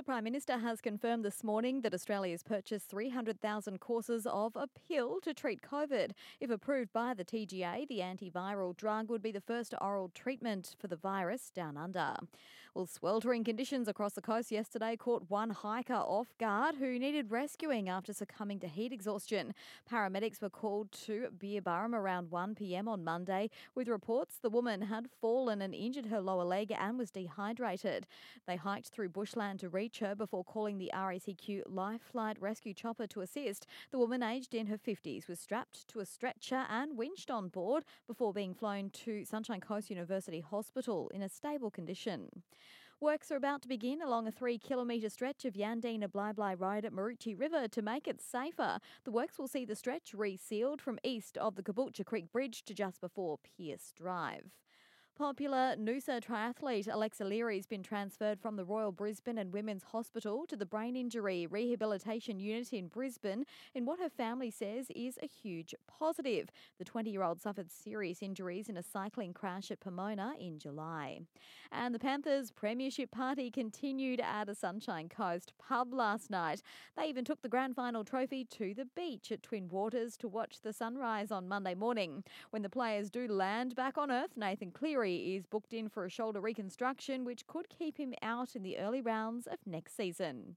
The Prime Minister has confirmed this morning that Australia's purchased 300,000 courses of a pill to treat COVID. If approved by the TGA, the antiviral drug would be the first oral treatment for the virus down under. Well, sweltering conditions across the coast yesterday caught one hiker off guard who needed rescuing after succumbing to heat exhaustion. Paramedics were called to Beerburrum around 1 pm on Monday with reports the woman had fallen and injured her lower leg and was dehydrated. They hiked through bushland to reach her before calling the RACQ Life Flight rescue chopper to assist. The woman, aged in her 50s, was strapped to a stretcher and winched on board before being flown to Sunshine Coast University Hospital in a stable condition. Works are about to begin along a three kilometre stretch of Yandina Bly Road at Maroochy River to make it safer. The works will see the stretch resealed from east of the Caboolture Creek Bridge to just before Pierce Drive. Popular Noosa triathlete Alexa Leary has been transferred from the Royal Brisbane and Women's Hospital to the Brain Injury Rehabilitation Unit in Brisbane in what her family says is a huge positive. The 20 year old suffered serious injuries in a cycling crash at Pomona in July. And the Panthers' premiership party continued at a Sunshine Coast pub last night. They even took the grand final trophy to the beach at Twin Waters to watch the sunrise on Monday morning. When the players do land back on Earth, Nathan Cleary is booked in for a shoulder reconstruction, which could keep him out in the early rounds of next season.